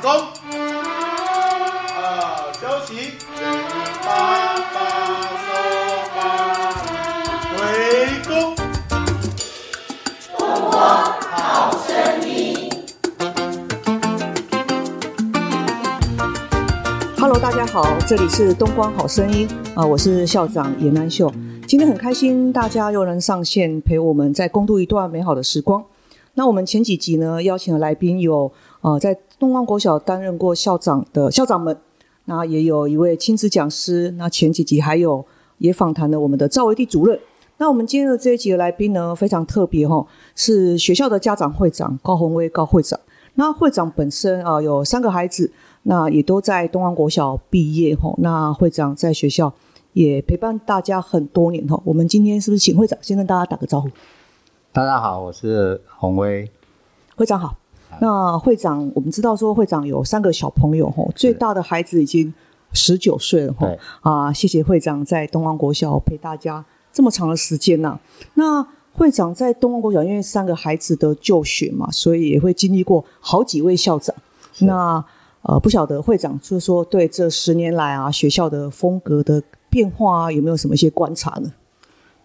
场中，呃，休息，八八收八，回宫。好声音。Hello，大家好，这里是东光好声音啊、我是校长严南秀。今天很开心，大家又能上线陪我们再共度一段美好的时光。那我们前几集呢，邀请的来宾有呃在东光国小担任过校长的校长们，那也有一位亲子讲师。那前几集还有也访谈了我们的赵维娣主任。那我们今天的这一集的来宾呢，非常特别哈、哦，是学校的家长会长高宏威高会长。那会长本身啊、有三个孩子，那也都在东安国小毕业吼。那会长在学校也陪伴大家很多年吼。我们今天是不是请会长先跟大家打个招呼？大家好，我是宏威。会长好。那会长，我们知道说会长有三个小朋友吼，最大的孩子已经十九岁了吼。啊，谢谢会长在东安国小陪大家这么长的时间呐、那会长在东安国小，因为三个孩子的就学嘛，所以也会经历过好几位校长。那呃，不晓得会长就是说对这十年来啊学校的风格的变化啊，有没有什么一些观察呢？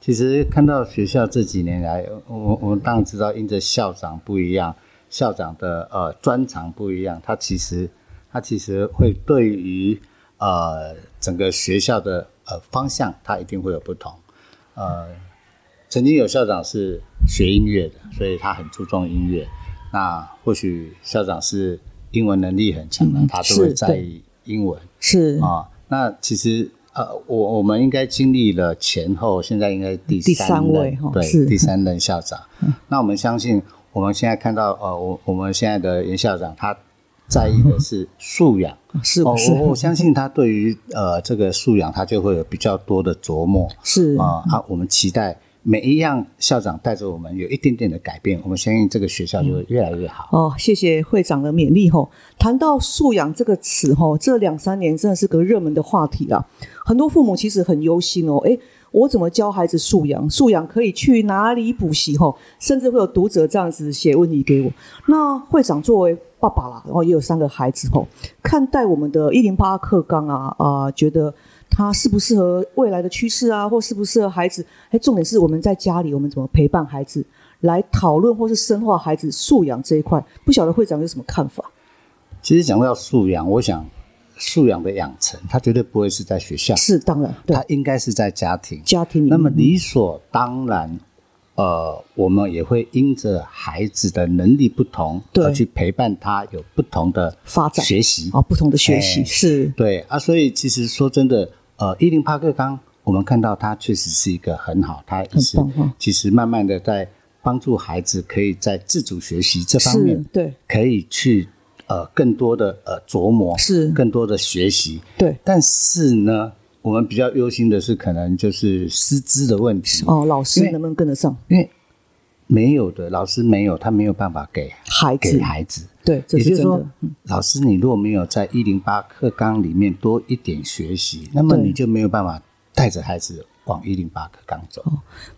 其实看到学校这几年来，我我们当然知道，因着校长不一样，校长的呃专长不一样，他其实他其实会对于呃整个学校的呃方向，他一定会有不同。呃，曾经有校长是学音乐的，所以他很注重音乐。那或许校长是英文能力很强的，嗯他都会在意英文。是啊、那其实呃，我我们应该经历了前后，现在应该第第三三位对第三任校长。那我们相信，我们现在看到呃，我我们现在的严校长，他在意的是素养。哦，是是我我相信他对于呃这个素养，他就会有比较多的琢磨是啊、啊。我们期待每一样校长带着我们有一点点的改变，我们相信这个学校就会越来越好。哦，谢谢会长的勉励吼。谈到素养这个词吼，这两三年真的是个热门的话题啦。很多父母其实很忧心哦，诶，我怎么教孩子素养？素养可以去哪里补习吼？甚至会有读者这样子写问题给我。那会长作为爸爸啦，然后也有三个孩子吼，看待我们的一零八课纲啊啊、觉得。它适不适合未来的趋势啊，或适不适合孩子？哎，重点是我们在家里，我们怎么陪伴孩子，来讨论或是深化孩子素养这一块。不晓得会长有什么看法？其实讲到素养，我想素养的养成，他绝对不会是在学校，是当然，对。它应该是在家庭。家庭里，那么理所当然，呃，我们也会因着孩子的能力不同，对。而去陪伴他有不同的发展。学习。啊，不同的学习、哎是。对啊，所以其实说真的，呃，伊林帕克刚，我们看到他确实是一个很好，他也是其实慢慢的在帮助孩子可以在自主学习这方面，，对。可以去呃更多的呃琢磨，是更多的学习。对但是呢，我们比较忧心的是，可能就是师资的问题，哦，老师能不能跟得上因为没有的老师没有，他没有办法给孩子给？孩子。对，这也就是说老师，你如果没有在一零八课纲里面多一点学习，那么你就没有办法带着孩子往一零八课纲走。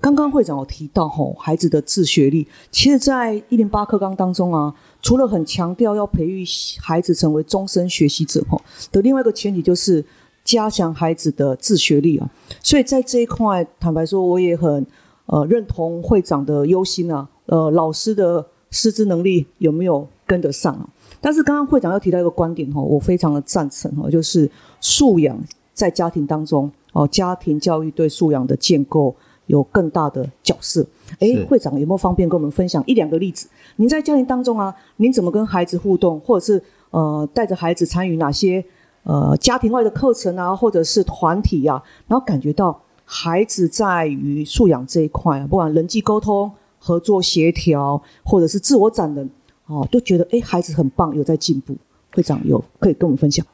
刚刚会长有提到吼，孩子的自学力，其实，在一零八课纲当中啊，除了很强调要培育孩子成为终身学习者吼的另外一个前提就是加强孩子的自学力啊。所以在这一块，坦白说，我也很呃认同会长的忧心啊，呃，老师的师资能力有没有跟得上啊？但是刚刚会长又提到一个观点哈，我非常的赞成哈，就是素养在家庭当中哦，家庭教育对素养的建构有更大的角色。哎，会长有没有方便跟我们分享一两个例子？您在家庭当中啊，您怎么跟孩子互动，或者是呃带着孩子参与哪些呃家庭外的课程啊，或者是团体呀、然后感觉到孩子在于素养这一块啊，不管人际沟通、合作协调，或者是自我展能，哦，都觉得哎孩子很棒，有在进步。会长有可以跟我们分享？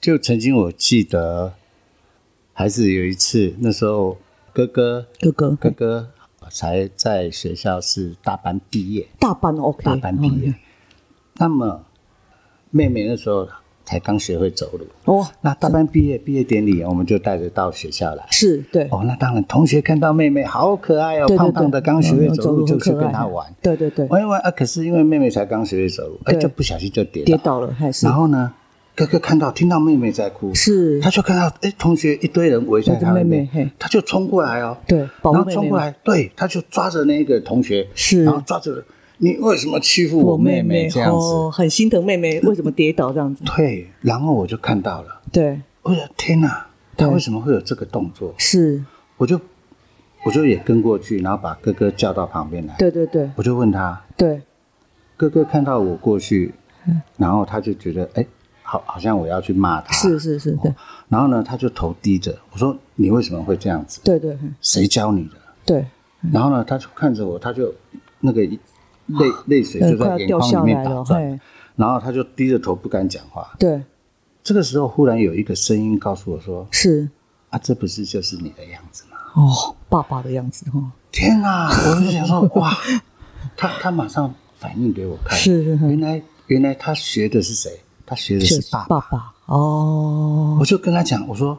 就曾经我记得，孩子有一次，那时候哥哥哥哥，哥哥才在学校是大班毕业，大班哦 OK，大班毕业。哦那么妹妹那时候才刚学会走路。哦，那大班毕业毕业典礼，我们就带着到学校来。是对，哦，那当然，同学看到妹妹好可爱哦，胖胖的，刚学会嗯走路，就去跟她玩。对对对，玩一玩啊，可是因为妹妹才刚学会走路，哎，就不小心就跌。跌倒了还是然后呢，哥哥看到听到妹妹在哭，是。他就看到哎，同学一堆人围在他围着妹妹他就冲过来哦，对然后冲过来，对，他就抓着那个同学，是。然后抓着你为什么欺负我妹妹这样哦，子？很心疼妹妹为什么跌倒这样子，对，然后我就看到了，对，我说天哪，他为什么会有这个动作？是，我就我就也跟过去，然后把哥哥叫到旁边来，对对对。我就问他，对，哥哥看到我过去，嗯。然后他就觉得哎，好，好像我要去骂他，是是是，对然后呢，他就头低着，我说你为什么会这样子？对对嗯谁教你的？对，然后呢，他就看着我，他就那个泪泪水就在眼眶里面打转，然后他就低着头不敢讲话。对，这个时候，忽然有一个声音告诉我说是，：“啊，这不是就是你的样子吗哦，爸爸的样子哈，？”天啊！我就想说，哇，他他马上反应给我看，是是是原来原来他学的是谁？他学的是爸爸。爸爸哦。我，就跟他讲，我说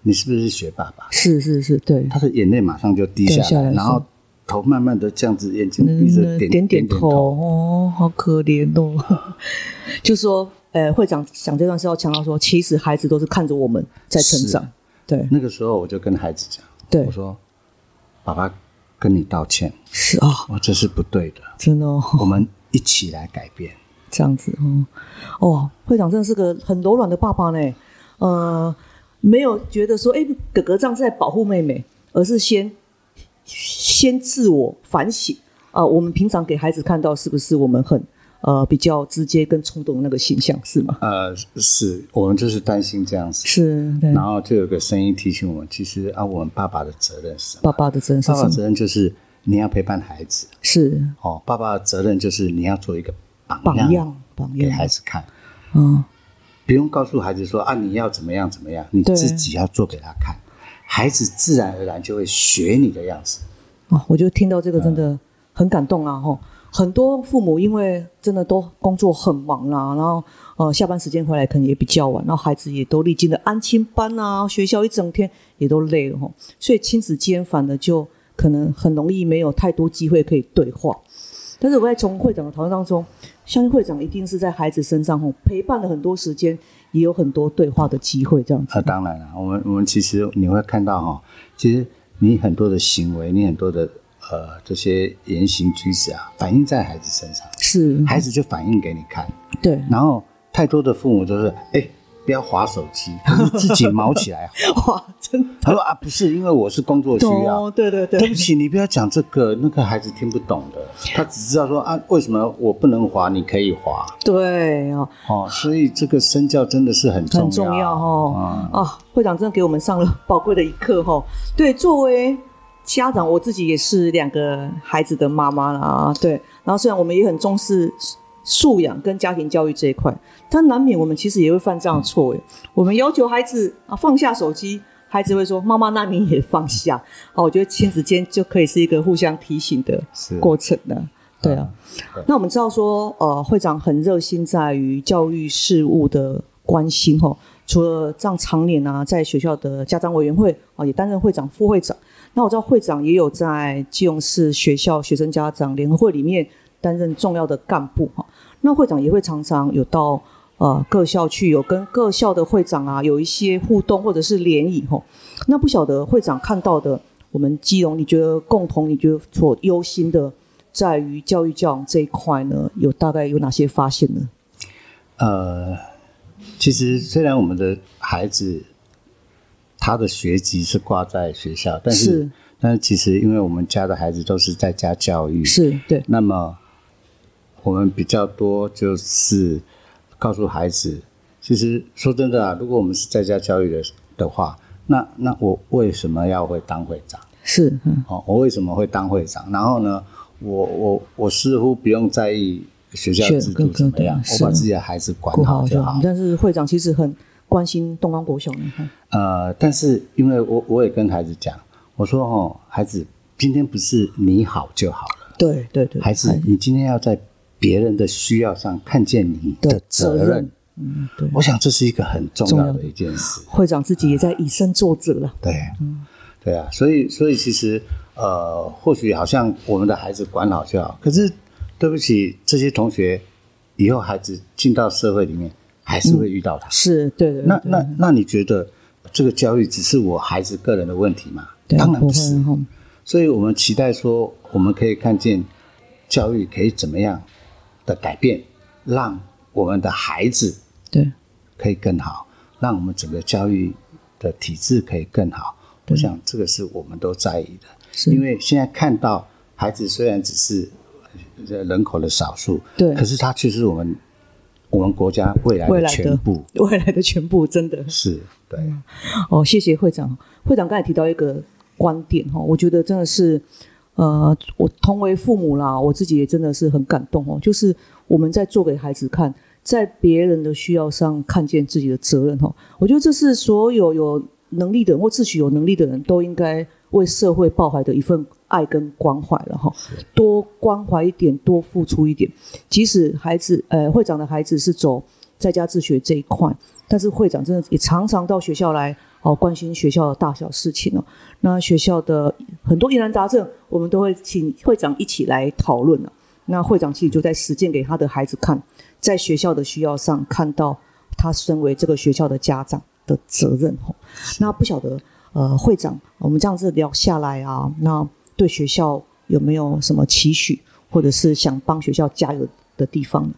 你是不是学爸爸？是是是，对，他的眼泪马上就滴下来，然后头慢慢的这样子，眼睛闭着点点点头哦，好可怜哦。就说，呃，会长讲这段时候强调说，其实孩子都是看着我们在成长，对，那个时候我就跟孩子讲，对。我说：“爸爸跟你道歉，是啊，我这是不对的，真的哦，我们一起来改变。这样子哦，哦，会长真的是个很柔软的爸爸呢，呃，没有觉得说，哎，哥哥这样是在保护妹妹，而是先先自我反省。啊、我们平常给孩子看到是不是我们很呃比较直接跟冲动的那个形象是吗？呃，是我们就是担心这样子，是，对，然后就有个声音提醒我们，其实啊，我们爸爸的责任是？爸爸的责任是什么？爸爸的责任就是你要陪伴孩子。是。哦，爸爸的责任就是你要做一个榜样榜样，榜给样，孩子看，嗯，不用告诉孩子说啊你要怎么样怎么样，你自己要做给他看，孩子自然而然就会学你的样子。啊，我觉得听到这个真的很感动啊！哈，很多父母因为真的都工作很忙啦，然后呃下班时间回来可能也比较晚，然后孩子也都历经了安亲班啊，学校一整天也都累了哈，所以亲子间反而就可能很容易没有太多机会可以对话。但是我在从会长的讨论当中，相信会长一定是在孩子身上吼陪伴了很多时间，也有很多对话的机会，这样子。啊，当然了，我们我们其实你会看到哈、其实你很多的行为，你很多的呃这些言行举止啊，反映在孩子身上，是，孩子就反映给你看。对，然后太多的父母都是哎，不要划手机，自己毛起来划。哇，真的他说啊，不是，因为我是工作需要。哦，对对对，对不起，你不要讲这个，那个孩子听不懂的，他只知道说啊，为什么我不能滑，你可以滑对哦，哦，所以这个身教真的是很重要，很重要哦。嗯啊，会长真的给我们上了宝贵的一课哈、对，作为家长，我自己也是两个孩子的妈妈啦。对，然后虽然我们也很重视素养跟家庭教育这一块，但难免我们其实也会犯这样的错误。我们要求孩子啊放下手机。孩子会说：“妈妈，那你也放下。”好，我觉得亲子间就可以是一个互相提醒的过程了。对啊，对那我们知道说，呃，会长很热心在于教育事务的关心哈。除了这样，常年啊，在学校的家长委员会啊，也担任会长、副会长。那我知道会长也有在基隆市学校学生家长联合会里面担任重要的干部哈。那会长也会常常有到呃各校去，有跟各校的会长啊有一些互动或者是联谊哈。那不晓得会长看到的，我们基隆你觉得共同你觉得所忧心的？在于教育教养这一块呢，有大概有哪些发现呢？呃，其实虽然我们的孩子他的学籍是挂在学校，但是是但是其实因为我们家的孩子都是在家教育，是对，那么我们比较多就是告诉孩子，其实说真的啊，如果我们是在家教育的的话，那那我为什么要会当会长？是嗯。哦，我为什么会当会长？然后呢，我我我似乎不用在意学校是制度怎么样，我把自己的孩子管好好就好。但是会长其实很关心东方国小你看。呃，但是因为我我也跟孩子讲，我说哦，孩子，今天不是你好就好了，对对对，孩子，你今天要在别人的需要上看见你的责任。嗯，对。我想这是一个很重重要的一件事。会长自己也在以身作则了。对，对啊，所以所以其实呃，或许好像我们的孩子管好就好，可是对不起，这些同学以后孩子进到社会里面还是会遇到他。是对对，那对那那你觉得这个教育只是我孩子个人的问题吗？当然不是。哈，所以我们期待说，我们可以看见教育可以怎么样的改变，让我们的孩子对。可以更好，让我们整个教育的体制可以更好。我想这个是我们都在意的，是。因为现在看到孩子虽然只是呃人口的少数，对。可是他却是我们我们国家未来的未来的全部。未来的全部，真的。是对，哦，谢谢会长。会长刚才提到一个观点哈，我觉得真的是，呃，我同为父母啦，我自己也真的是很感动哦。就是我们在做给孩子看，在别人的需要上看见自己的责任哈。我觉得这是所有有能力的人或自诩有能力的人都应该为社会抱怀的一份爱跟关怀了哈。多关怀一点，多付出一点。即使孩子，呃，会长的孩子是走在家自学这一块，但是会长真的也常常到学校来哦，关心学校的大小事情哦。那学校的很多疑难杂症，我们都会请会长一起来讨论了。那会长其实就在实践给他的孩子看，在学校的需要上看到他身为这个学校的家长的责任哦。那不晓得呃，会长，我们这样子聊下来啊，那对学校有没有什么期许，或者是想帮学校加油的地方呢？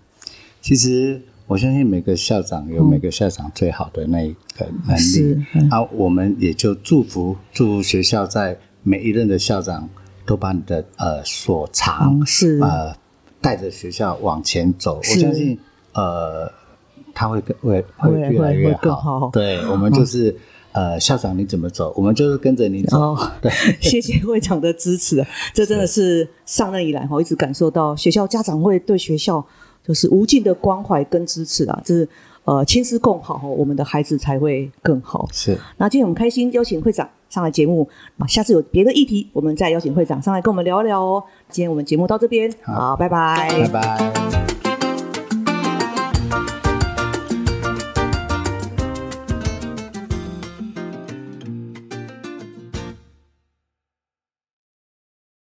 其实我相信每个校长有每个校长最好的那一个能力，嗯。啊，我们也就祝福祝福学校在每一任的校长都把你的呃所长嗯是。呃带着学校往前走，我相信呃他会更会会越来越好。对我们就是。呃，校长你怎么走，我们就是跟着你走。哦，对，谢谢会长的支持啊，这真的是上任以来哈，一直感受到学校家长会对学校就是无尽的关怀跟支持啊，就是呃亲师共好，我们的孩子才会更好。是那今天很开心邀请会长上来节目啊，下次有别的议题，我们再邀请会长上来跟我们聊一聊哦。今天我们节目到这边，好好，拜拜拜拜。